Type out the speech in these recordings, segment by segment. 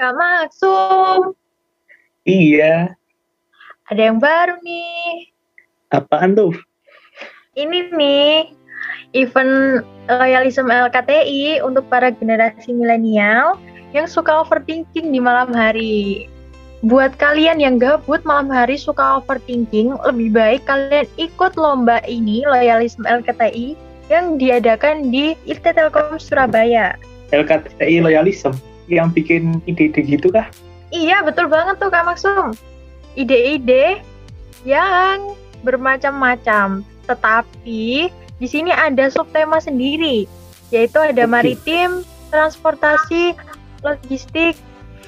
Kak Maksum. Iya. Ada yang baru nih. Apaan tuh? Ini nih, event loyalism LKTI untuk para generasi milenial yang suka overthinking di malam hari. Buat kalian yang gabut malam hari suka overthinking, lebih baik kalian ikut lomba ini, loyalism LKTI, yang diadakan di IT Telkom Surabaya. LKTI loyalism? Yang bikin ide-ide gitu kah? Iya, betul banget tuh Kak Maksum. Ide-ide yang bermacam-macam. Tetapi di sini ada subtema sendiri, yaitu ada okay. maritim, transportasi, logistik,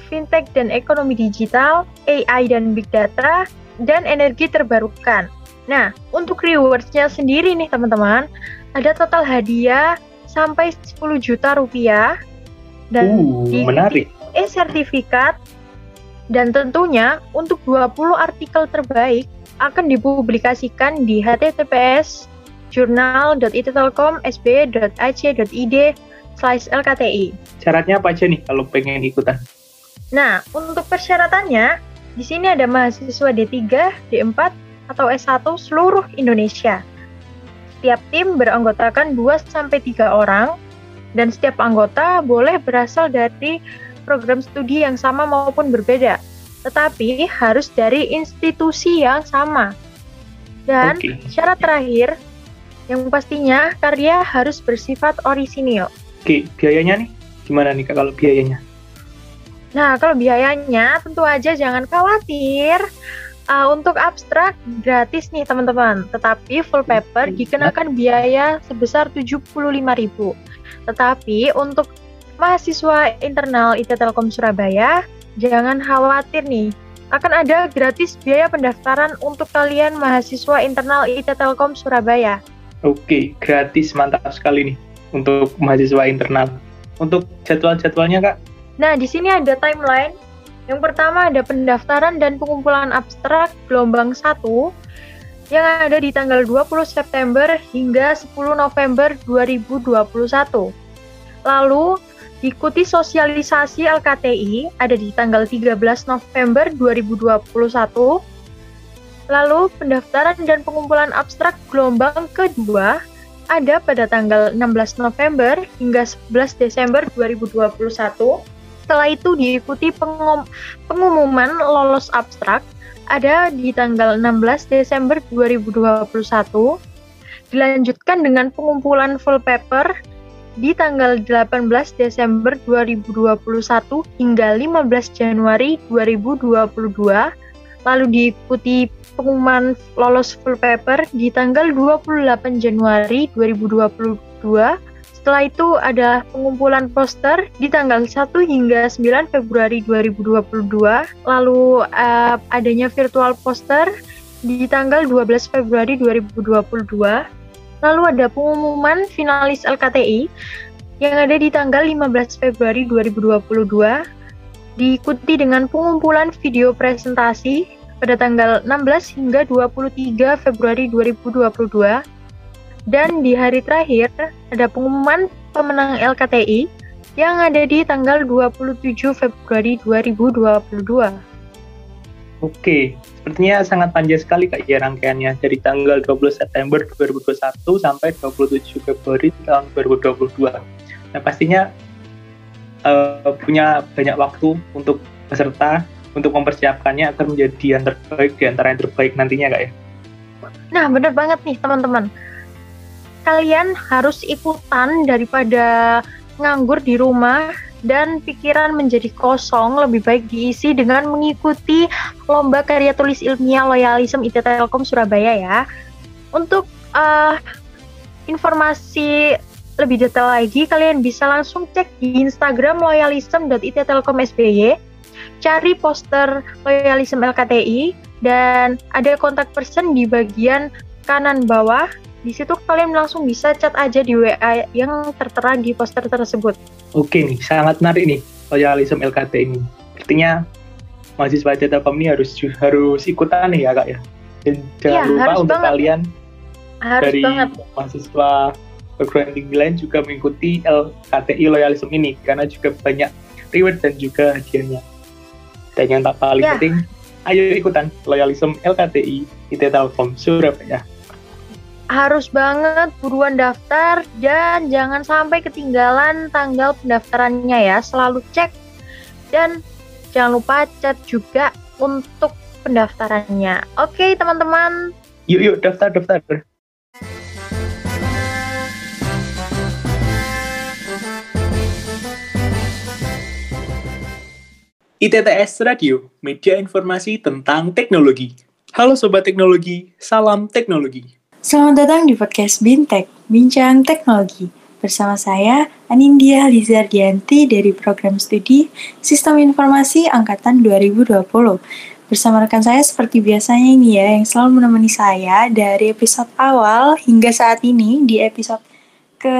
fintech dan ekonomi digital, AI dan big data, dan energi terbarukan. Nah, untuk rewards-nya sendiri nih teman-teman, ada total hadiah sampai 10 juta rupiah dan uh, di menarik. e-sertifikat dan tentunya untuk 20 artikel terbaik akan dipublikasikan di https jurnal.ittelkom.sb.ac.id slash LKTI. Syaratnya apa aja nih kalau pengen ikutan? Nah, untuk persyaratannya, di sini ada mahasiswa D3, D4, atau S1 seluruh Indonesia. Setiap tim beranggotakan 2-3 orang dan setiap anggota boleh berasal dari program studi yang sama maupun berbeda, tetapi harus dari institusi yang sama. Dan okay. syarat terakhir, yang pastinya karya harus bersifat orisinil. Oke, okay, biayanya nih gimana nih kalau biayanya? Nah, kalau biayanya tentu aja jangan khawatir. Uh, untuk abstrak gratis nih teman-teman, tetapi full paper dikenakan biaya sebesar 75.000. Tetapi untuk mahasiswa internal IT Telkom Surabaya, jangan khawatir nih. Akan ada gratis biaya pendaftaran untuk kalian mahasiswa internal IT Telkom Surabaya. Oke, gratis mantap sekali nih untuk mahasiswa internal. Untuk jadwal-jadwalnya, Kak? Nah, di sini ada timeline. Yang pertama ada pendaftaran dan pengumpulan abstrak gelombang 1 yang ada di tanggal 20 September hingga 10 November 2021. Lalu, ikuti sosialisasi LKTI ada di tanggal 13 November 2021. Lalu, pendaftaran dan pengumpulan abstrak gelombang kedua ada pada tanggal 16 November hingga 11 Desember 2021. Setelah itu diikuti pengum pengumuman lolos abstrak ada di tanggal 16 Desember 2021, dilanjutkan dengan pengumpulan full paper di tanggal 18 Desember 2021 hingga 15 Januari 2022, lalu diikuti pengumuman lolos full paper di tanggal 28 Januari 2022 setelah itu ada pengumpulan poster di tanggal 1 hingga 9 Februari 2022. Lalu uh, adanya virtual poster di tanggal 12 Februari 2022. Lalu ada pengumuman finalis LKTI yang ada di tanggal 15 Februari 2022. Diikuti dengan pengumpulan video presentasi pada tanggal 16 hingga 23 Februari 2022 dan di hari terakhir ada pengumuman pemenang LKTI yang ada di tanggal 27 Februari 2022. Oke, sepertinya sangat panjang sekali Kak ya rangkaiannya dari tanggal 20 September 2021 sampai 27 Februari tahun 2022. Nah pastinya uh, punya banyak waktu untuk peserta untuk mempersiapkannya agar menjadi yang terbaik di antara yang terbaik nantinya Kak ya. Nah benar banget nih teman-teman kalian harus ikutan daripada nganggur di rumah dan pikiran menjadi kosong lebih baik diisi dengan mengikuti lomba karya tulis ilmiah loyalism IT Telkom Surabaya ya. Untuk uh, informasi lebih detail lagi kalian bisa langsung cek di Instagram loyalism.ittelkom.sby cari poster loyalism LKTI dan ada kontak person di bagian kanan bawah di situ kalian langsung bisa chat aja di WA yang tertera di poster tersebut. Oke nih, sangat menarik nih loyalism LKT ini. Artinya mahasiswa Telkom ini harus harus ikutan nih ya kak ya. Dan jangan ya, lupa untuk banget. kalian harus dari banget. mahasiswa perguruan tinggi lain juga mengikuti LKTI loyalism ini karena juga banyak reward dan juga hadiahnya. Dan yang tak paling Ya. penting, ayo ikutan loyalism LKTI IT Telkom Surabaya. Harus banget buruan daftar dan jangan sampai ketinggalan tanggal pendaftarannya ya. Selalu cek dan jangan lupa chat juga untuk pendaftarannya. Oke, teman-teman. Yuk yuk daftar daftar. ITTS Radio, media informasi tentang teknologi. Halo Sobat Teknologi, salam teknologi. Selamat datang di podcast Bintek, Bincang Teknologi. Bersama saya, Anindya Lizardianti dari program studi Sistem Informasi Angkatan 2020. Bersama rekan saya seperti biasanya ini ya, yang selalu menemani saya dari episode awal hingga saat ini di episode ke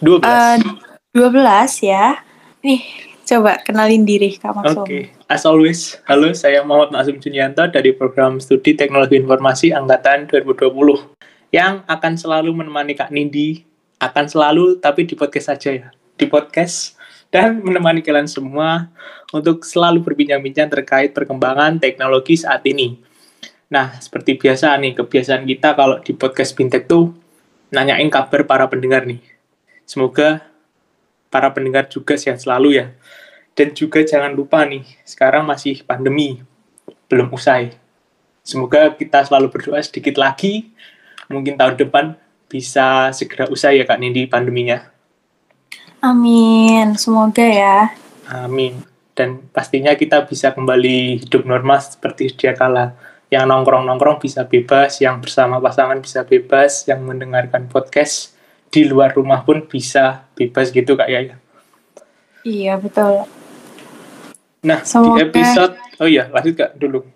12. eh, 12 ya. Nih, coba kenalin diri Kak Oke, Maksum. As always, halo saya Muhammad Masum Junianto dari program studi Teknologi Informasi Angkatan 2020 yang akan selalu menemani Kak Nindi, akan selalu tapi di podcast saja ya, di podcast dan menemani kalian semua untuk selalu berbincang-bincang terkait perkembangan teknologi saat ini. Nah, seperti biasa nih, kebiasaan kita kalau di podcast Bintek tuh nanyain kabar para pendengar nih. Semoga para pendengar juga sehat selalu ya. Dan juga jangan lupa nih, sekarang masih pandemi, belum usai. Semoga kita selalu berdoa sedikit lagi, mungkin tahun depan bisa segera usai ya Kak Nindi pandeminya. Amin, semoga ya. Amin. Dan pastinya kita bisa kembali hidup normal seperti sedia kala. Yang nongkrong-nongkrong bisa bebas, yang bersama pasangan bisa bebas, yang mendengarkan podcast di luar rumah pun bisa bebas gitu Kak ya. Iya, betul. Nah, Semoga- di episode, oh iya lanjut Kak dulu.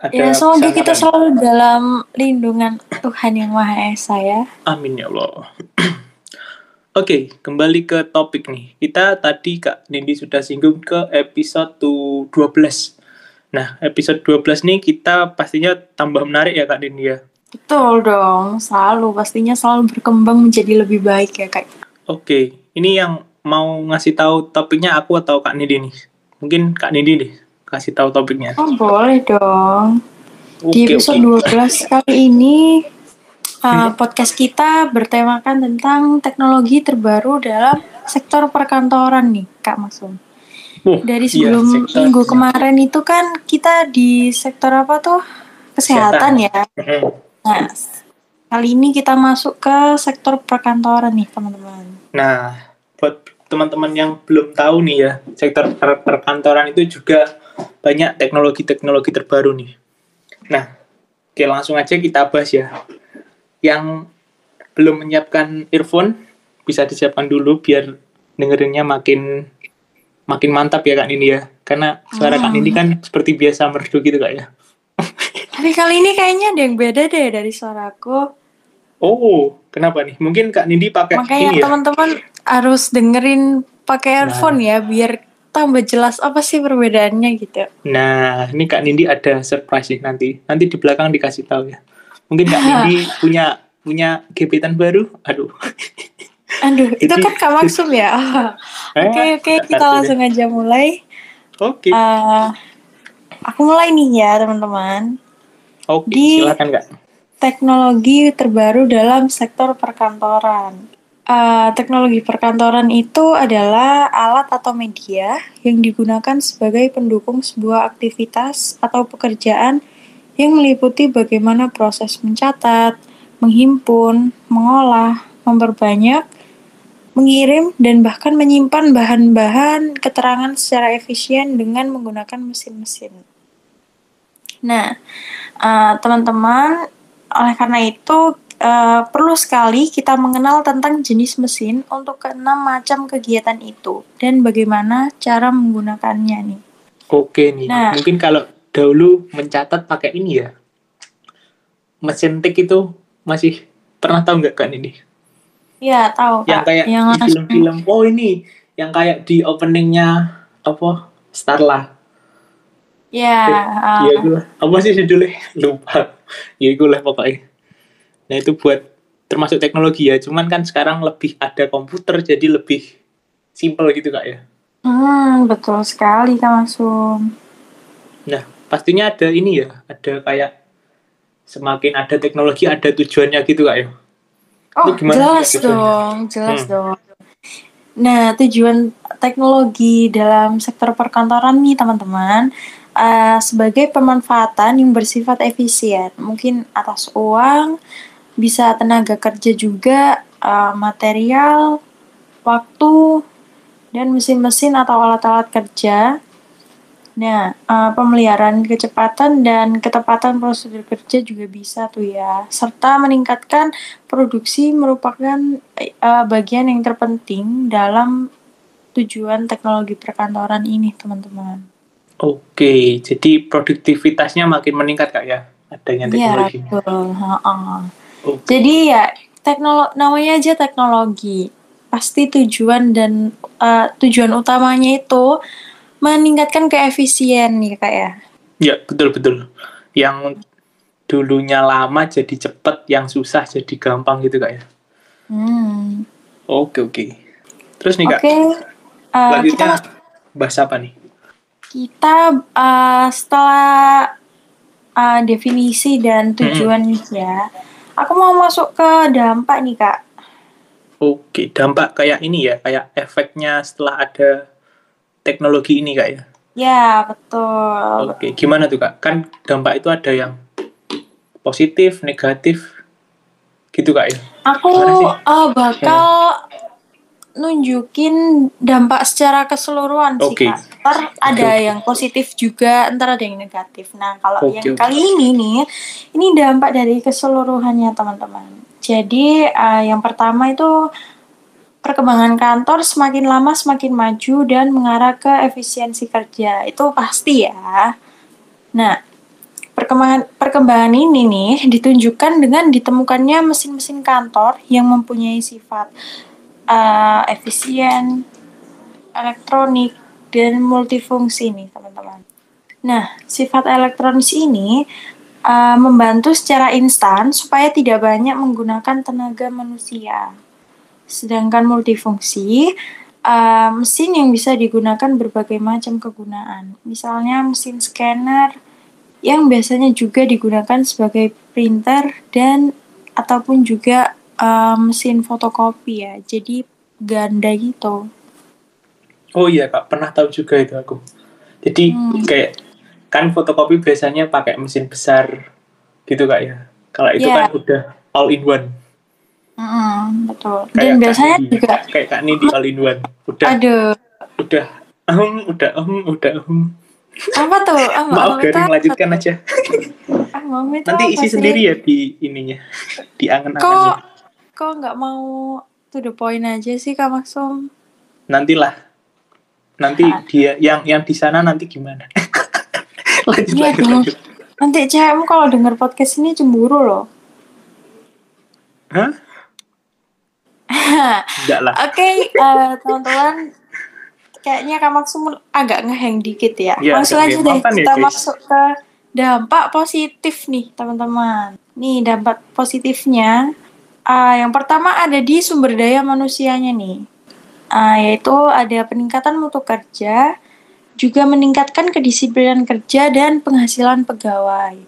Ada Ya, semoga kita selalu dalam lindungan Tuhan Yang Maha Esa ya. Amin ya Allah. Oke, kembali ke topik nih. Kita tadi Kak Nindi sudah singgung ke episode tu- 12. Nah, episode 12 nih kita pastinya tambah menarik ya Kak Nindi ya. Betul dong, selalu pastinya selalu berkembang menjadi lebih baik ya kak. Oke, ini yang mau ngasih tahu topiknya aku atau Kak Nindi nih? Mungkin Kak Nindi nih kasih tahu topiknya. Oh boleh dong. Oke, Di episode oke. 12 kali ini uh, podcast kita bertemakan tentang teknologi terbaru dalam sektor perkantoran nih Kak Maksum. Oh, Dari iya, sebelum sektor- minggu kemarin itu kan kita di sektor apa tuh kesehatan ya. Nah, kali ini kita masuk ke sektor perkantoran nih teman-teman. Nah, buat teman-teman yang belum tahu nih ya, sektor per- perkantoran itu juga banyak teknologi-teknologi terbaru nih. Nah, oke langsung aja kita bahas ya. Yang belum menyiapkan earphone bisa disiapkan dulu biar dengerinnya makin makin mantap ya Kak Nindi ya. Karena suara Kak Hmm. Nindi kan seperti biasa merdu gitu Kak ya. Tapi kali ini kayaknya ada yang beda deh dari suaraku. Oh, kenapa nih? Mungkin Kak Nindi pakai Makanya ini ya. teman-teman harus dengerin pakai earphone ya biar tambah jelas apa sih perbedaannya gitu. Nah, ini Kak Nindi ada surprise nih nanti. Nanti di belakang dikasih tahu ya. Mungkin Kak Nindi punya punya gebetan baru. Aduh. Aduh, itu Jadi- kan Kak Maksum ya. Oke, Eh, oke, nggak kita tahu deh. langsung aja mulai. Oke. Eh, aku mulai nih ya, teman-teman. Oke, di- silakan Kak. Teknologi terbaru dalam sektor perkantoran. Eh, teknologi perkantoran itu adalah alat atau media yang digunakan sebagai pendukung sebuah aktivitas atau pekerjaan yang meliputi bagaimana proses mencatat, menghimpun, mengolah, memperbanyak, mengirim, dan bahkan menyimpan bahan-bahan keterangan secara efisien dengan menggunakan mesin-mesin. Nah, eh, teman-teman, oleh karena itu eh, perlu sekali kita mengenal tentang jenis mesin untuk keenam macam kegiatan itu dan bagaimana cara menggunakannya nih. Oke nih. Nah. Mungkin kalau dahulu mencatat pakai ini ya. Mesin tik itu masih pernah tahu nggak Kak Nindi? Ya, tahu Yang Kak. kayak yang di film-film. Oh, ini yang kayak di openingnya apa? Starla. Ya, Iya gue lah. Apa sih judulnya? Lupa. Ya gue lah pokoknya. Nah itu buat termasuk teknologi ya. Cuman kan sekarang lebih ada komputer jadi lebih simple gitu kak ya. Hmm, betul sekali Kak Maksum. Nah, pastinya ada ini ya, ada kayak semakin ada teknologi ada tujuannya gitu kak ya. Oh, Itu gimana jelas tujuannya? dong, jelas Hmm. dong. Nah, tujuan teknologi dalam sektor perkantoran nih teman-teman eh, sebagai pemanfaatan yang bersifat efisien, mungkin atas uang, bisa tenaga kerja juga, eh, material, waktu, dan mesin-mesin atau alat-alat kerja. Nah, eh, pemeliharaan kecepatan dan ketepatan prosedur kerja juga bisa tuh ya, serta meningkatkan produksi merupakan eh, bagian yang terpenting dalam tujuan teknologi perkantoran ini, teman-teman. Oke, jadi produktivitasnya makin meningkat kak ya, adanya Iya, teknologi. betul. Ha-ha. Oke. Jadi ya, teknolo namanya aja teknologi. Pasti tujuan dan eh, tujuan utamanya itu meningkatkan keefisien ya kak ya. Ya betul betul. Yang dulunya lama jadi cepet, yang susah jadi gampang gitu kak ya. Hmm. Oke oke. Terus nih Oke, kak, eh, kita selanjutnya bahas apa nih? kita eh, setelah eh, definisi dan tujuan nih ya, aku mau masuk ke dampak nih kak. Oke, dampak kayak ini ya, kayak efeknya setelah ada teknologi ini kak ya. Ya betul. Oke, gimana tuh kak? Kan dampak itu ada yang positif, negatif, gitu kak ya. Aku eh, bakal nunjukin dampak secara keseluruhan Oke. sih kak. Ntar ada oke. yang positif juga, ntar ada yang negatif. Nah kalau Oke, yang kali ini nih, ini dampak dari keseluruhannya teman-teman. Jadi eh, yang pertama itu perkembangan kantor semakin lama semakin maju dan mengarah ke efisiensi kerja. Itu pasti ya. Nah, perkembangan perkembangan ini nih ditunjukkan dengan ditemukannya mesin-mesin kantor yang mempunyai sifat eh, efisien, elektronik, dan multifungsi nih teman-teman. Nah, sifat elektronis ini eh, membantu secara instan supaya tidak banyak menggunakan tenaga manusia. Sedangkan multifungsi eh, mesin yang bisa digunakan berbagai macam kegunaan. Misalnya mesin scanner yang biasanya juga digunakan sebagai printer dan ataupun juga eh, mesin fotokopi ya. Jadi ganda gitu. Oh iya kak, pernah tahu juga itu aku. Jadi Hmm. kayak kan fotokopi biasanya pakai mesin besar gitu kak ya. Kalau itu Iya. kan udah all in one. Mm, betul. Kayak Dan biasanya Nidi. juga kayak kak Nidi all in one. Udah aduh udah um, udah um, udah um. apa tuh? Ah, Maaf garing lanjutkan aja. Itu Nanti isi sendiri ya di ininya, di angan-angannya. kok nggak mau to the point aja sih Kak Maksum? Nantilah. Nanti Ah. dia yang yang di sana nanti gimana? lanjut Iya lanjut lanjut. Nanti cewekmu kalau denger podcast ini cemburu loh. Hah? Enggak lah. Oke, eh, teman-teman, kayaknya Kak Maksum agak ngeheng dikit ya. Iya, Langsung aja deh ya, kita guys. masuk ke dampak positif nih, teman-teman. Nih dampak positifnya, eh, yang pertama ada di sumber daya manusianya nih, Eh, yaitu ada peningkatan mutu kerja, juga meningkatkan kedisiplinan kerja dan penghasilan pegawai.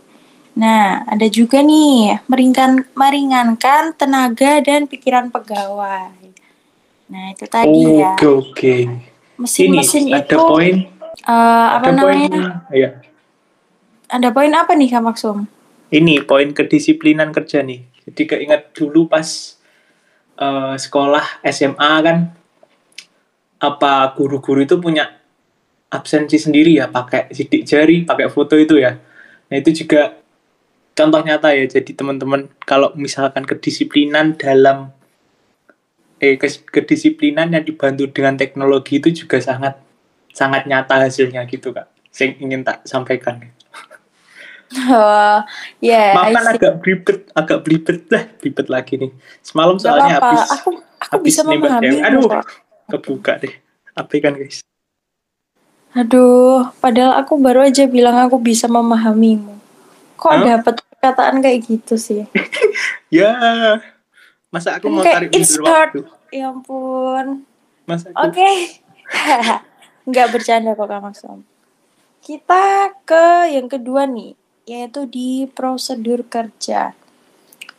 Nah, ada juga nih meringan, meringankan tenaga dan pikiran pegawai. Nah, itu tadi ya. Oke oke. Ini Mesin-mesin ada itu poin, eh, apa ada poin. namanya? Ya. Ada poin apa nih Kak Maksum? Ini poin kedisiplinan kerja nih. Jadi keinget dulu pas eh, sekolah SMA kan apa guru-guru itu punya absensi sendiri ya pakai sidik jari, pakai foto itu ya. Nah, itu juga contoh nyata ya. Jadi teman-teman kalau misalkan kedisiplinan dalam eh kedisiplinan yang dibantu dengan teknologi itu juga sangat sangat nyata hasilnya gitu Kak. Saya ingin tak sampaikan. Oh, ya, kan I see. agak belibet, agak belibet lah, belibet lagi nih. Semalam soalnya apa-apa. habis Aku aku habis bisa memahami. Aduh, kebuka deh. Apa kan guys? Aduh, padahal aku baru aja bilang aku bisa memahamimu. Kok Hah? dapat perkataan kayak gitu sih? Ya, masa aku mau tarik it's mundur hard. waktu? Ya ampun. Masa aku Oke. Nggak bercanda kok Kak Maksum. Kita ke yang kedua nih, yaitu di prosedur kerja.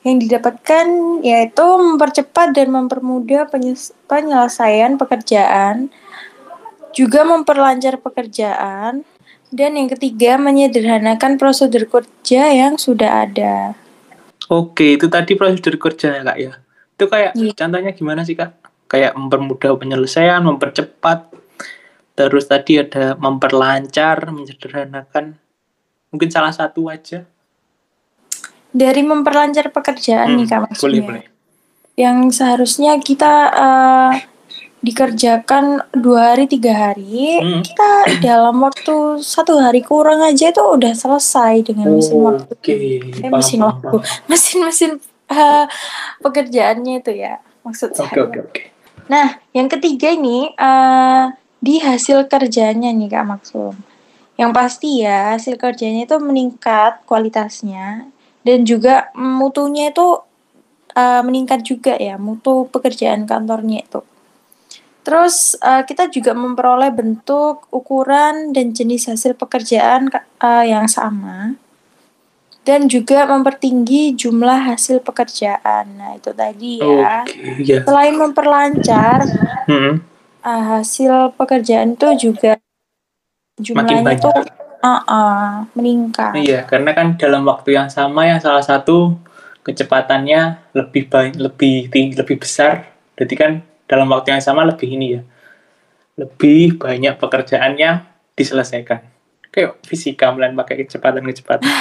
Yang didapatkan yaitu mempercepat dan mempermudah penyelesaian pekerjaan, juga memperlancar pekerjaan, dan yang ketiga menyederhanakan prosedur kerja yang sudah ada. Oke, itu tadi prosedur kerja ya kak ya. Itu kayak yeah. contohnya gimana sih kak? Kayak mempermudah penyelesaian, mempercepat, terus tadi ada memperlancar, menyederhanakan. Mungkin salah satu aja. Dari memperlancar pekerjaan hmm, nih kak maksudnya. Boleh boleh. Yang seharusnya kita uh, dikerjakan dua hari tiga hari hmm. kita dalam waktu satu hari kurang aja itu udah selesai dengan mesin oh, waktu okay. eh, mesin waktu mesin mesin uh, pekerjaannya itu ya maksud saya okay, okay. nah yang ketiga ini uh, di hasil kerjanya nih kak Maksum yang pasti ya hasil kerjanya itu meningkat kualitasnya dan juga mutunya itu uh, meningkat juga ya mutu pekerjaan kantornya itu Terus uh, kita juga memperoleh bentuk, ukuran, dan jenis hasil pekerjaan uh, yang sama. Dan juga mempertinggi jumlah hasil pekerjaan. Nah itu tadi ya. Okay, yeah. Selain memperlancar, hmm. uh, hasil pekerjaan itu juga jumlahnya itu uh, uh, meningkat. Iya, karena kan dalam waktu yang sama yang salah satu kecepatannya lebih baik, lebih tinggi, lebih besar. Jadi kan dalam waktu yang sama lebih ini ya lebih banyak pekerjaannya diselesaikan kayak fisika melain pakai kecepatan kecepatan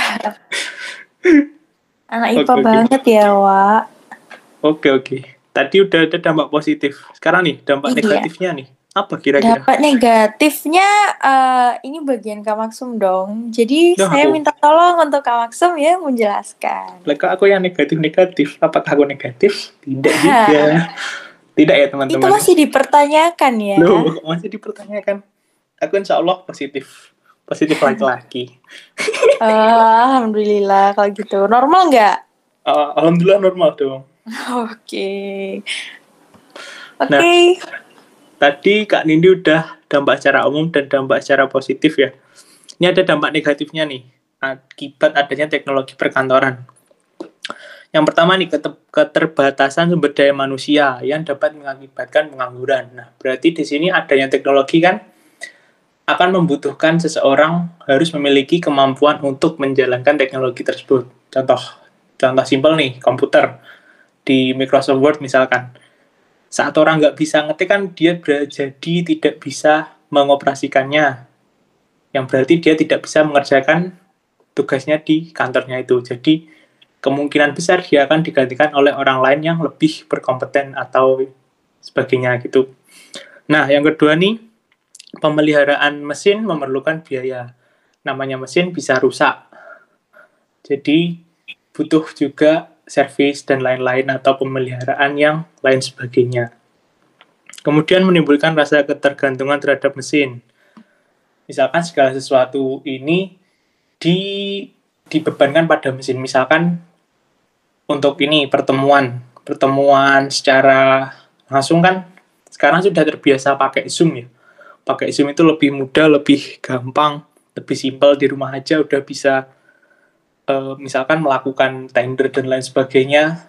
anak IPA okay, banget okay. ya Wak oke okay, oke okay. tadi udah ada dampak positif sekarang nih dampak iya. negatifnya nih apa kira-kira dampak negatifnya uh, ini bagian Kak Maksum dong jadi ya, saya aku. minta tolong untuk Kak Maksum ya menjelaskan Leka aku yang negatif negatif apakah aku negatif tidak juga Tidak ya teman-teman. Itu masih dipertanyakan ya. Loh, masih dipertanyakan. Aku insya Allah positif. Positif laki-laki. uh, Alhamdulillah kalau gitu. Normal nggak? Uh, Alhamdulillah normal dong. Oke. Oke. Okay. Nah, tadi Kak Nindi udah dampak secara umum dan dampak secara positif ya. Ini ada dampak negatifnya nih akibat adanya teknologi perkantoran. Yang pertama nih keterbatasan sumber daya manusia yang dapat mengakibatkan pengangguran. Nah, berarti di sini adanya teknologi kan akan membutuhkan seseorang harus memiliki kemampuan untuk menjalankan teknologi tersebut. Contoh, contoh simpel nih, komputer di Microsoft Word misalkan. Saat orang nggak bisa ngetik kan dia jadi tidak bisa mengoperasikannya. Yang berarti dia tidak bisa mengerjakan tugasnya di kantornya itu. Jadi kemungkinan besar dia akan digantikan oleh orang lain yang lebih berkompeten atau sebagainya gitu. Nah, yang kedua nih, pemeliharaan mesin memerlukan biaya. Namanya mesin bisa rusak. Jadi, butuh juga servis dan lain-lain atau pemeliharaan yang lain sebagainya. Kemudian menimbulkan rasa ketergantungan terhadap mesin. Misalkan segala sesuatu ini di dibebankan pada mesin. Misalkan untuk ini pertemuan pertemuan secara langsung kan sekarang sudah terbiasa pakai Zoom ya. Pakai Zoom itu lebih mudah, lebih gampang, lebih simpel di rumah aja udah bisa uh, misalkan melakukan tender dan lain sebagainya,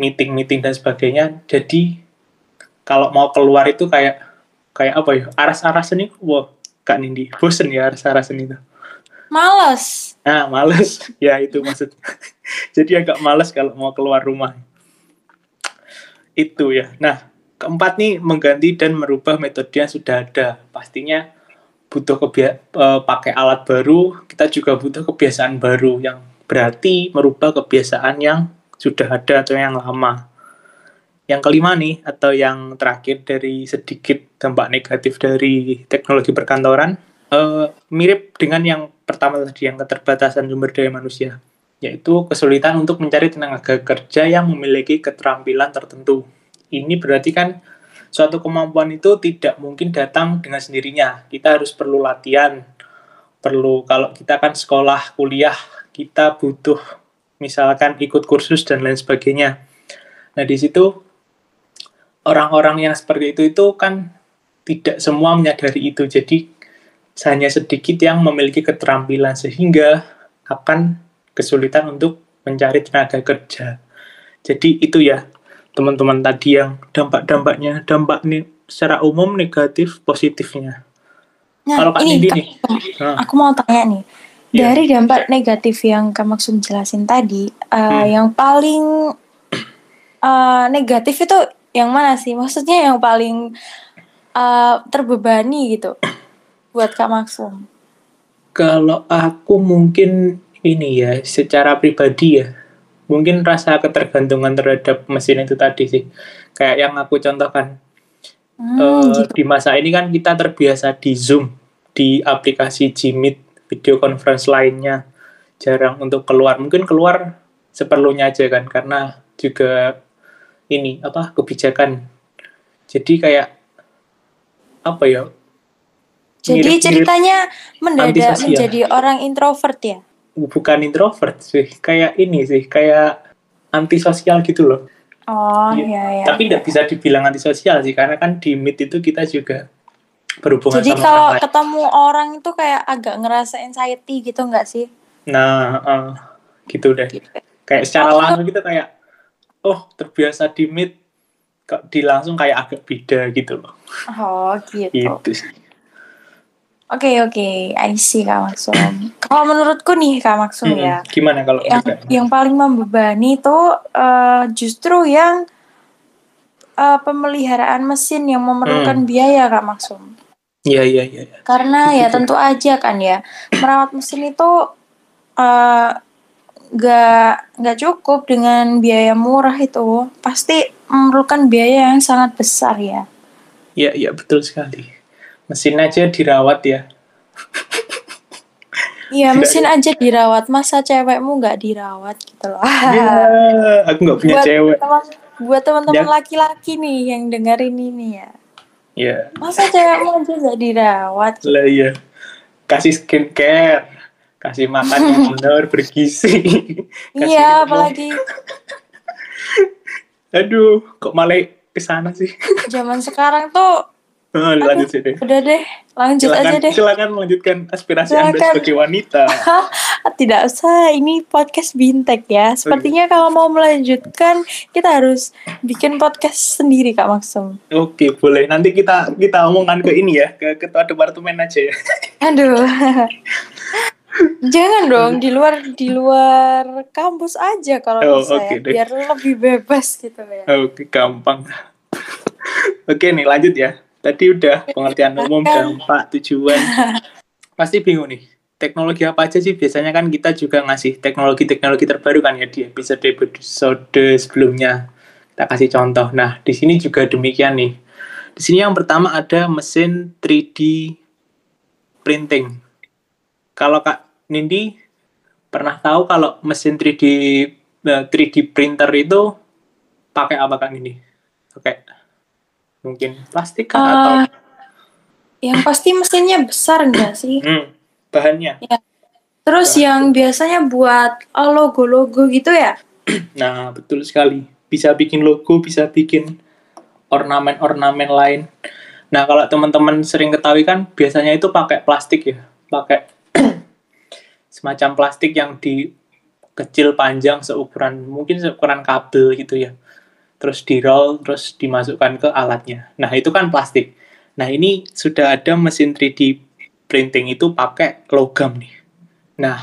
meeting-meeting dan sebagainya. Jadi kalau mau keluar itu kayak kayak apa ya? Aras-arasan nih, wah Kak Nindi, bosen ya aras-arasan itu. Males. Nah, males. ya itu maksud. Jadi agak males kalau mau keluar rumah. Itu ya. Nah, keempat nih mengganti dan merubah metode yang sudah ada. Pastinya butuh kebia uh, pakai alat baru, kita juga butuh kebiasaan baru yang berarti merubah kebiasaan yang sudah ada atau yang lama. Yang kelima nih atau yang terakhir dari sedikit dampak negatif dari teknologi perkantoran uh, mirip dengan yang pertama tadi yang keterbatasan sumber daya manusia, yaitu kesulitan untuk mencari tenaga kerja yang memiliki keterampilan tertentu. Ini berarti kan suatu kemampuan itu tidak mungkin datang dengan sendirinya. Kita harus perlu latihan, perlu kalau kita kan sekolah, kuliah, kita butuh misalkan ikut kursus dan lain sebagainya. Nah, di situ orang-orang yang seperti itu itu kan tidak semua menyadari itu. Jadi hanya sedikit yang memiliki keterampilan sehingga akan kesulitan untuk mencari tenaga kerja. Jadi itu ya teman-teman tadi yang dampak-dampaknya, dampak nih secara umum negatif, positifnya. Nah, Kalau Kak ini Nindi nih, aku mau tanya nih. Iya. Dari dampak negatif yang Kak Maksum jelasin tadi, eh, Hmm. yang paling eh, negatif itu yang mana sih? Maksudnya yang paling eh, terbebani gitu buat Kak Maksum. Kalau aku mungkin ini ya, secara pribadi ya, mungkin rasa ketergantungan terhadap mesin itu tadi sih. Kayak yang aku contohkan, Hmm, eh, gitu. di masa ini kan kita terbiasa di Zoom, di aplikasi Jimit, video conference lainnya, jarang untuk keluar. Mungkin keluar seperlunya aja kan, karena juga ini apa kebijakan. Jadi kayak apa ya? Jadi ceritanya mendadak menjadi orang introvert ya? Bukan introvert sih, kayak ini sih, kayak antisosial gitu loh. Oh Iya. iya ya. Tapi tidak bisa dibilang antisosial sih, karena kan di Meet itu kita juga berhubungan Jadi sama kalau orang lain. ketemu orang itu kayak agak ngerasa anxiety gitu nggak sih? Nah, eh, gitu deh. Kayak secara Oh, langsung kita kayak, oh terbiasa di Meet, kok di langsung kayak agak beda gitu loh. Oh gitu. Gitu sih. Oke oke, I see Kak Maksum. Kalau menurutku nih Kak Maksum Mm-mm. ya, Gimana kalau yang juga? yang paling membebani itu eh, justru yang eh, pemeliharaan mesin yang memerlukan Hmm. biaya Kak Maksum. Iya, iya, iya. iya. Karena ya tentu aja kan ya merawat mesin itu eh, nggak nggak cukup dengan biaya murah itu pasti memerlukan biaya yang sangat besar ya. Iya, iya, betul sekali. Mesin aja dirawat ya. Iya mesin aja dirawat masa cewekmu nggak dirawat gitu loh. Ya, aku nggak punya buat cewek. teman buat teman-teman Ya. laki-laki nih yang dengerin ini ya. Ya, Masa cewekmu aja nggak dirawat? lah iya. Kasih skincare, kasih makan yang benar, bergizi. Iya, apalagi Aduh, kok malah ke sana sih? zaman sekarang tuh lanjut sih deh. udah deh, lanjut aja Silakan, deh. silakan melanjutkan aspirasi Anda Silakan. sebagai wanita. Tidak usah, ini podcast bintek ya. Sepertinya kalau mau melanjutkan, kita harus bikin podcast sendiri Kak Maksum. Oke, boleh. Nanti kita kita omongkan ke ini ya, ke ketua departemen aja ya. Aduh. Jangan dong di luar di luar kampus aja kalau Oh, bisa oke ya, deh. biar lebih bebas gitu ya. Oke, gampang. Oke nih, lanjut ya. Tadi udah pengertian umum, dampak, tujuan. Pasti bingung nih. Teknologi apa aja sih? Biasanya kan kita juga ngasih teknologi-teknologi terbaru kan ya di episode-episode sebelumnya. Kita kasih contoh. Nah, di sini juga demikian nih. Di sini yang pertama ada mesin 3D printing. Kalau Kak Nindi pernah tahu kalau mesin 3D eh, 3D printer itu pakai apa Kak Nindi? Pakai mungkin plastik kah atau Eh, yang pasti mesinnya besar enggak sih? hmm, bahannya? Terus yang biasanya buat eh, logo-logo gitu ya? Nah, betul sekali. Bisa bikin logo, bisa bikin ornamen-ornamen lain. Nah, kalau teman-teman sering ketahui kan biasanya itu pakai plastik ya. Pakai semacam plastik yang di kecil panjang seukuran mungkin seukuran kabel gitu ya. Terus di roll terus dimasukkan ke alatnya. Nah, itu kan plastik. Nah, ini sudah ada mesin 3D printing itu pakai logam nih. Nah,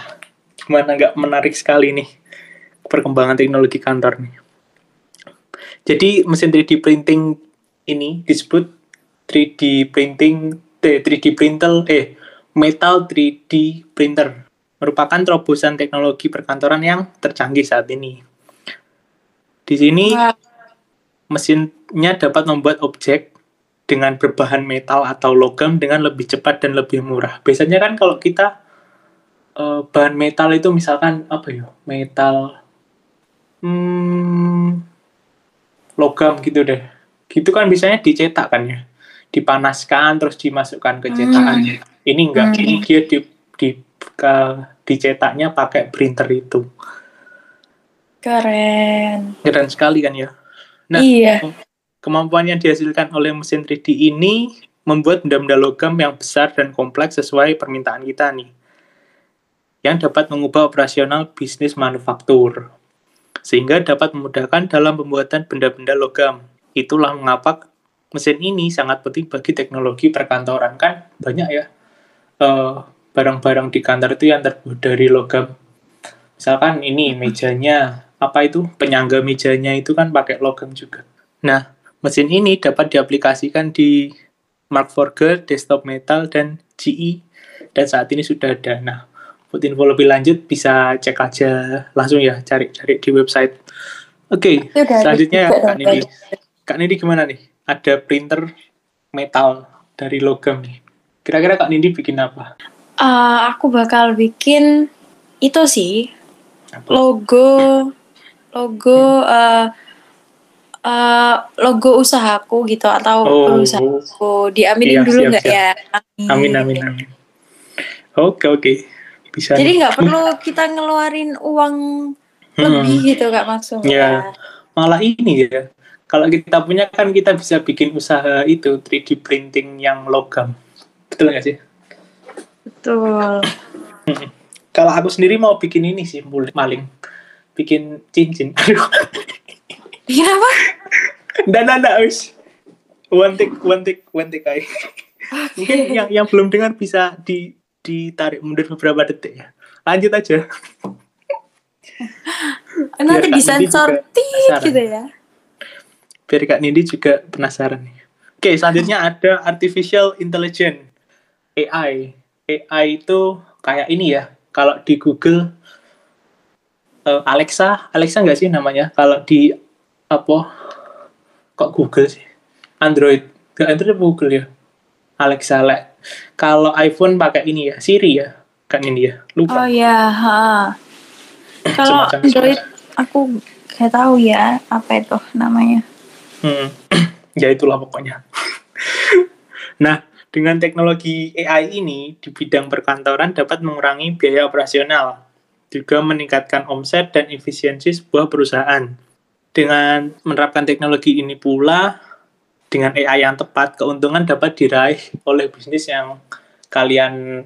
gimana nggak menarik sekali nih perkembangan teknologi kantor nih. Jadi mesin 3D printing ini disebut 3D printing eh, 3D printer eh metal 3D printer merupakan terobosan teknologi perkantoran yang tercanggih saat ini. Di sini Wah, mesinnya dapat membuat objek dengan berbahan metal atau logam dengan lebih cepat dan lebih murah. Biasanya kan kalau kita eh, bahan metal itu misalkan apa ya? Metal hmm, logam gitu deh. Gitu kan biasanya dicetak kan ya. Dipanaskan terus dimasukkan ke cetakan. Ini enggak, Hmm. ini dia di, di ke- dicetaknya pakai printer itu. keren. Keren sekali kan ya. Nah, iya. Kemampuan yang dihasilkan oleh mesin 3D ini membuat benda-benda logam yang besar dan kompleks sesuai permintaan kita nih. Yang dapat mengubah operasional bisnis manufaktur. Sehingga dapat memudahkan dalam pembuatan benda-benda logam. Itulah mengapa mesin ini sangat penting bagi teknologi perkantoran. Kan banyak ya eh, barang-barang di kantor itu yang terbuat dari logam. Misalkan ini mejanya, apa itu penyangga mejanya itu kan pakai logam juga. Nah, mesin ini dapat diaplikasikan di Mark IV, Desktop Metal, dan GE. Dan saat ini sudah ada. Nah, buat info lebih lanjut bisa cek aja langsung ya, cari-cari di website. Oke, okay, selanjutnya Kak Nidi. Kak Nidi gimana nih? Ada printer metal dari logam nih. Kira-kira Kak Nindi bikin apa? Uh, aku bakal bikin itu sih apa? logo logo uh, uh, logo usahaku gitu atau oh. perusahaanku diaminin iya, dulu nggak ya? Amin amin amin. Oke oke bisa. Jadi nggak perlu kita ngeluarin uang hmm. lebih gitu kak maksudnya. Ya malah ini ya. Kalau kita punya kan kita bisa bikin usaha itu 3D printing yang logam. Betul nggak sih? Betul. Kalau aku sendiri mau bikin ini sih maling. Bikin cincin. Aduh. Bikin apa? Dan ada wis. One take, one take, one take Okay. Mungkin yang yang belum dengar bisa di ditarik mundur beberapa detik ya. Lanjut aja. Nanti disensor gitu ya. Biar Kak Nindi juga penasaran nih. Oke, selanjutnya ada artificial intelligence AI. AI itu kayak ini ya. Kalau di Google uh, Alexa, Alexa nggak sih namanya? Kalau di apa? Kok Google sih? Android. Gak Android Google ya? Alexa le. Kalau iPhone pakai ini ya Siri ya? Kan ini ya? Lupa. Oh ya kalau Android aku gak tahu ya apa itu namanya. Hmm. ya itulah pokoknya. Nah dengan teknologi AI ini di bidang perkantoran dapat mengurangi biaya operasional juga meningkatkan omset dan efisiensi sebuah perusahaan dengan menerapkan teknologi ini pula, dengan AI yang tepat, keuntungan dapat diraih oleh bisnis yang kalian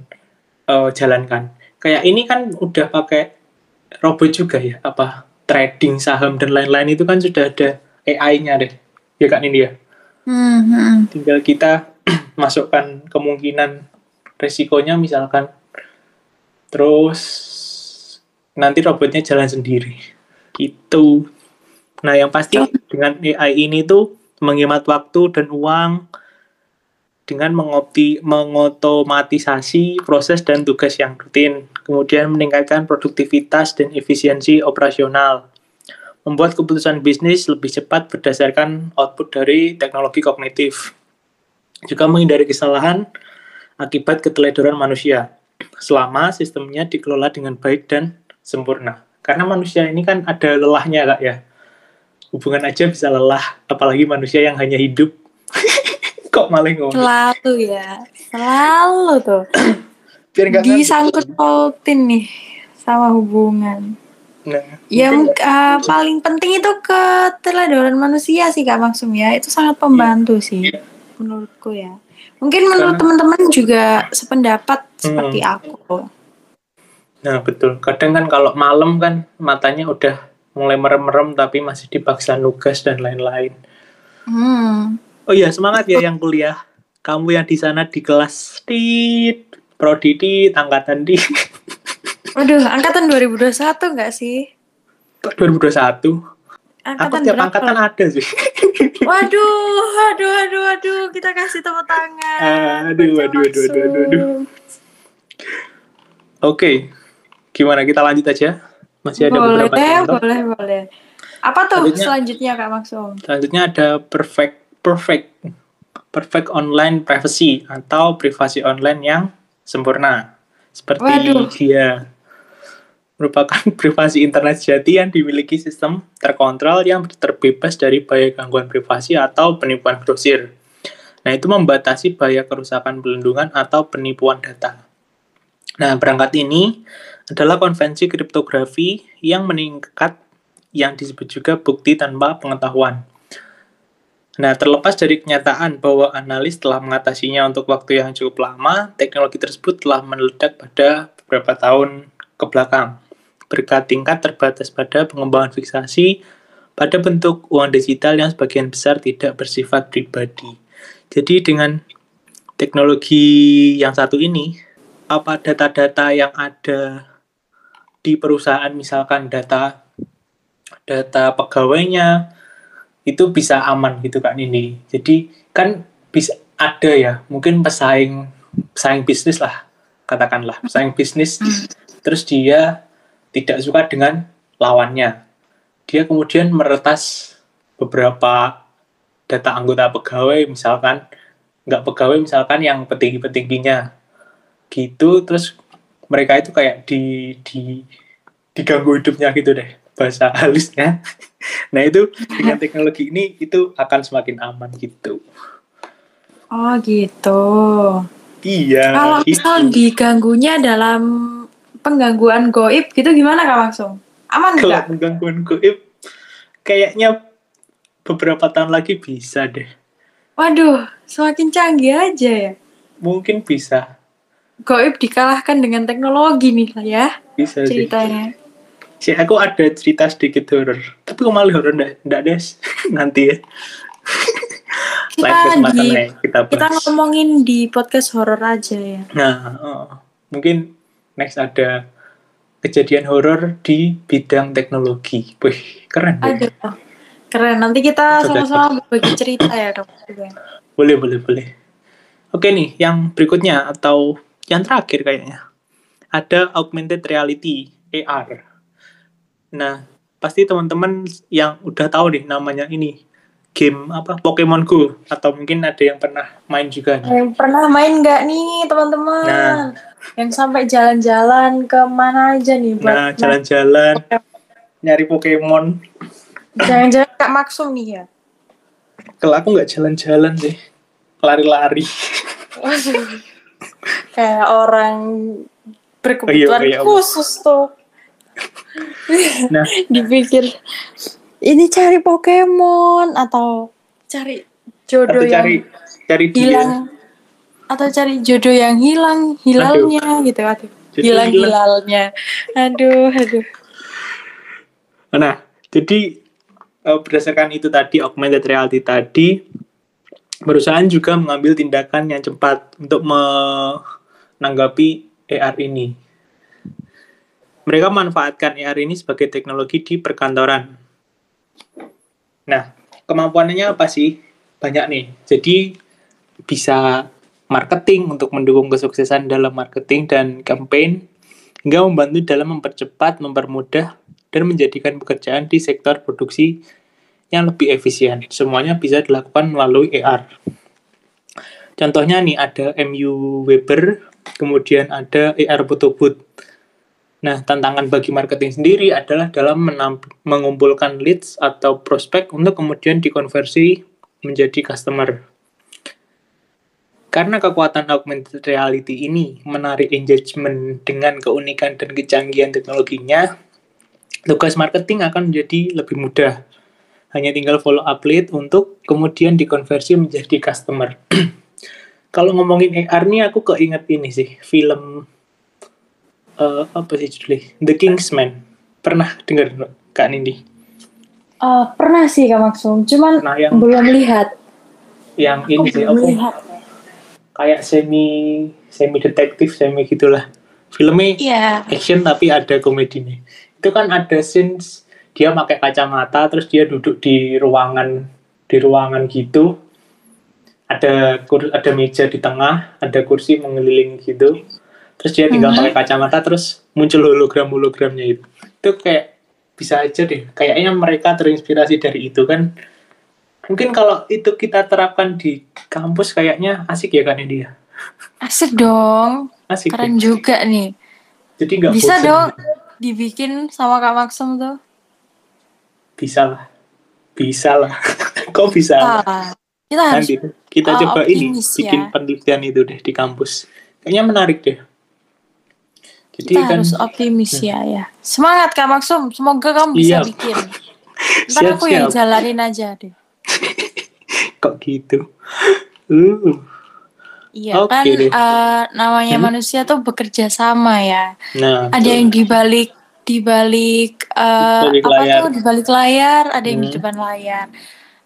uh, jalankan. Kayak ini kan udah pakai robot juga ya, apa trading saham dan lain-lain itu kan sudah ada AI-nya deh, ya kan ini ya. Mm-hmm. Tinggal kita masukkan kemungkinan resikonya misalkan, terus nanti robotnya jalan sendiri, gitu. Nah, yang pasti dengan AI ini tuh menghemat waktu dan uang dengan mengopti mengotomatisasi proses dan tugas yang rutin, kemudian meningkatkan produktivitas dan efisiensi operasional, membuat keputusan bisnis lebih cepat berdasarkan output dari teknologi kognitif, juga menghindari kesalahan akibat keteledoran manusia, selama sistemnya dikelola dengan baik dan sempurna. Karena manusia ini kan ada lelahnya, Kak, ya. Hubungan aja bisa lelah apalagi manusia yang hanya hidup. Kok malah ngomong? Selalu ya. Selalu tuh. Biar gak disangkut pautin nih sama hubungan. Nah, yang uh, paling penting itu keteladoran manusia sih kak Maksum ya itu sangat pembantu ya. sih menurutku ya. Mungkin menurut teman-teman juga sependapat hmm. seperti aku nah betul kadang kan kalau malam kan matanya udah mulai merem-merem tapi masih dipaksa nugas dan lain-lain. Hmm. Oh iya semangat ya yang kuliah. Kamu yang di sana di kelas tit, prodi tit, angkatan di. Waduh, angkatan 2021 enggak sih? 2021. Angkatan Aku tiap berapa? angkatan ada sih. Waduh, aduh, aduh, aduh, kita kasih tepuk tangan. Aduh, aduh, aduh, aduh, aduh, aduh. Oke, okay. Gimana kita lanjut aja? Masih ada boleh, beberapa contoh. Boleh, boleh. Apa tuh selanjutnya, selanjutnya Kak Maksum? Selanjutnya ada perfect perfect perfect online privacy atau privasi online yang sempurna. Seperti Waduh. dia merupakan privasi internet sejati yang dimiliki sistem terkontrol yang terbebas dari bahaya gangguan privasi atau penipuan grosir. Nah, itu membatasi bahaya kerusakan pelindungan atau penipuan data. Nah, perangkat ini adalah konvensi kriptografi yang meningkat yang disebut juga bukti tanpa pengetahuan. Nah, terlepas dari kenyataan bahwa analis telah mengatasinya untuk waktu yang cukup lama, teknologi tersebut telah meledak pada beberapa tahun ke belakang. Berkat tingkat terbatas pada pengembangan fiksasi pada bentuk uang digital yang sebagian besar tidak bersifat pribadi. Jadi dengan teknologi yang satu ini, apa data-data yang ada di perusahaan misalkan data data pegawainya itu bisa aman gitu kan ini. Jadi kan bisa ada ya, mungkin pesaing pesaing bisnis lah katakanlah, pesaing bisnis terus dia tidak suka dengan lawannya. Dia kemudian meretas beberapa data anggota pegawai misalkan nggak pegawai misalkan yang petinggi-petingginya gitu terus mereka itu kayak di di diganggu hidupnya gitu deh bahasa halusnya. Nah itu dengan teknologi ini itu akan semakin aman gitu. Oh gitu. Iya. Kalau gitu. misal diganggunya dalam penggangguan goib gitu gimana kak langsung? Aman Kalau penggangguan goib kayaknya beberapa tahun lagi bisa deh. Waduh, semakin canggih aja ya. Mungkin bisa. Goib dikalahkan dengan teknologi nih lah ya. Bisa ceritanya. Sih Si aku ada cerita sedikit horor. Tapi kok malah horor enggak, enggak des. Nanti ya. kita di, kita, kita ngomongin di podcast horor aja ya. Nah, oh, mungkin next ada kejadian horor di bidang teknologi. Wih, keren. Aduh, ya. keren. Nanti kita sama-sama berbagi cerita ya, dok. Boleh, boleh, boleh. Oke nih, yang berikutnya atau yang terakhir kayaknya. Ada augmented reality, AR. Nah, pasti teman-teman yang udah tahu deh namanya ini game apa Pokemon Go atau mungkin ada yang pernah main juga nih. Yang pernah main nggak nih teman-teman? Nah, yang sampai jalan-jalan ke mana aja nih buat Nah, jalan-jalan nyari Pokemon. Jangan-jangan Kak Maksum nih ya? Kalau aku nggak jalan-jalan sih, lari-lari. Kayak orang berkebutuhan oh, iya, khusus tuh. Nah. Dipikir ini cari Pokemon atau cari jodoh atau cari, yang cari hilang. Atau cari jodoh yang hilang hilalnya aduh. gitu aduh. Hilang hilalnya. Aduh aduh. Nah jadi eh, berdasarkan itu tadi augmented reality tadi perusahaan juga mengambil tindakan yang cepat untuk menanggapi AR ini mereka manfaatkan AR ini sebagai teknologi di perkantoran. Nah, kemampuannya apa sih? Banyak nih. Jadi bisa marketing untuk mendukung kesuksesan dalam marketing dan campaign, hingga membantu dalam mempercepat, mempermudah, dan menjadikan pekerjaan di sektor produksi yang lebih efisien. Semuanya bisa dilakukan melalui AR. Contohnya nih ada MU Weber, kemudian ada AR Photo Booth. Nah, tantangan bagi marketing sendiri adalah dalam mengumpulkan leads atau prospek untuk kemudian dikonversi menjadi customer. Karena kekuatan augmented reality ini menarik engagement dengan keunikan dan kecanggihan teknologinya, tugas marketing akan menjadi lebih mudah. Hanya tinggal follow up lead untuk kemudian dikonversi menjadi customer. Kalau ngomongin AR nih aku keinget ini sih, film uh, apa sih judulnya? The Kingsman. Pernah dengar Kak Nindi? Uh, pernah sih Kak Maksum, cuman nah, yang, belum lihat. Yang ini sih aku lihat. kayak semi semi detektif semi gitulah. Filmnya yeah. action tapi ada komedinya. Itu kan ada scenes dia pakai kacamata terus dia duduk di ruangan di ruangan gitu ada kur ada meja di tengah ada kursi mengelilingi gitu. Terus dia tinggal mm -hmm. pakai kacamata terus muncul hologram hologramnya itu. Itu kayak bisa aja deh. Kayaknya mereka terinspirasi dari itu kan. Mungkin kalau itu kita terapkan di kampus kayaknya asik ya kan dia ya? asik dong. Asik keren deh. juga nih. Jadi nggak bisa bosen. dong dibikin sama kak Maksum tuh. Bisa lah. Bisa lah. Kok bisa? Ah, kita harus Nanti, kita uh, coba ini ya. bikin penelitian itu deh di kampus kayaknya menarik deh jadi kita kan, harus optimis hmm. ya ya. Semangat Kak Maksum, semoga kamu bisa siap. bikin. Ntar siap, aku siap. yang jalanin aja deh. kok gitu. Uh. Iya Oke kan eh, namanya Hmm. manusia tuh bekerja sama ya. Nah, Ada betul. yang dibalik dibalik eh, Di balik apa layar. tuh dibalik layar, ada yang di Hmm. depan layar.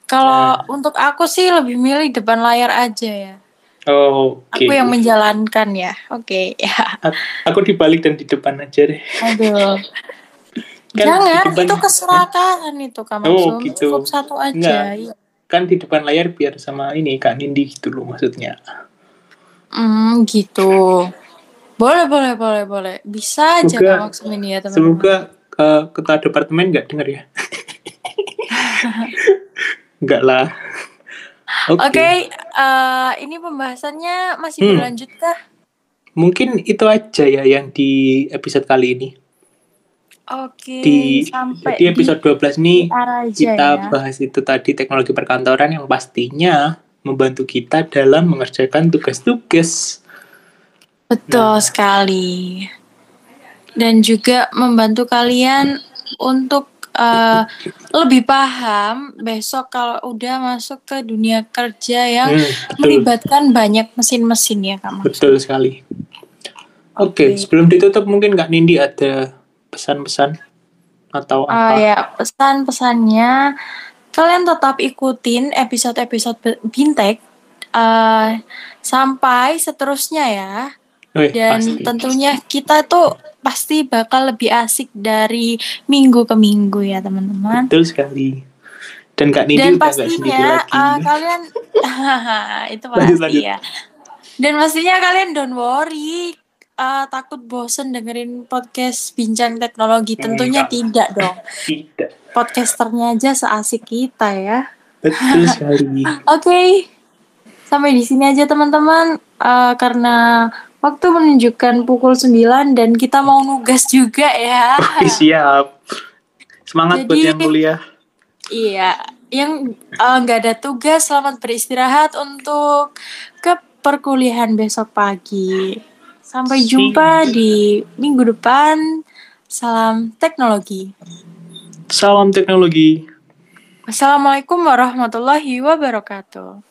Kalau Nah. untuk aku sih lebih milih depan layar aja ya. Oh, oke. Aku yang menjalankan ya. Oke, ya. Aku dibalik dan di depan aja deh. Aduh. Kan Jangan, depan- itu keserakahan itu Kak Oh, gitu. Cukup satu aja. Iya. Kan di depan layar biar sama ini Kak Nindi gitu loh maksudnya. Hmm, gitu. Boleh, boleh, boleh, boleh. Bisa aja Semoga- Kak Maksum ini ya teman-teman. Semoga eh, ketua departemen nggak denger ya. Enggak lah. Oke, eh, ini pembahasannya masih Hmm. berlanjut kah? Mungkin itu aja ya yang di episode kali ini. Oke, Di sampai jadi episode 12 ini di arah aja kita ya. bahas itu tadi teknologi perkantoran yang pastinya membantu kita dalam mengerjakan tugas-tugas. Betul Nah. sekali. Dan juga membantu kalian untuk eh, lebih paham besok kalau udah masuk ke dunia kerja yang Hmm, betul. melibatkan banyak mesin-mesin ya Kak Maksum. Betul sekali. Oke, Oke. sebelum ditutup mungkin Kak Nindi ada pesan-pesan atau Ah apa? ya, pesan-pesannya kalian tetap ikutin episode-episode Bintek eh, sampai seterusnya ya. Wih, Dan pasti. tentunya kita tuh pasti bakal lebih asik dari minggu ke minggu ya teman-teman. Betul sekali. Dan Kak Nindi Dan udah pastinya lagi. eh, kalian itu Lanjut, pasti lanjut. ya. Dan pastinya kalian don't worry eh, takut bosen dengerin podcast bincang teknologi. Tentunya Enggak. tidak dong. Tidak. Podcasternya aja seasik kita ya. Betul sekali. Oke, sampai di sini aja teman-teman. Eh, karena waktu menunjukkan pukul 9 dan kita mau nugas juga ya. Oke, siap. Semangat buat Jadi- yang kuliah. Iya, yang eh, nggak ada tugas, selamat beristirahat untuk ke perkuliahan besok pagi. Sampai jumpa di minggu depan. Salam teknologi. Salam teknologi. Wassalamualaikum warahmatullahi wabarakatuh.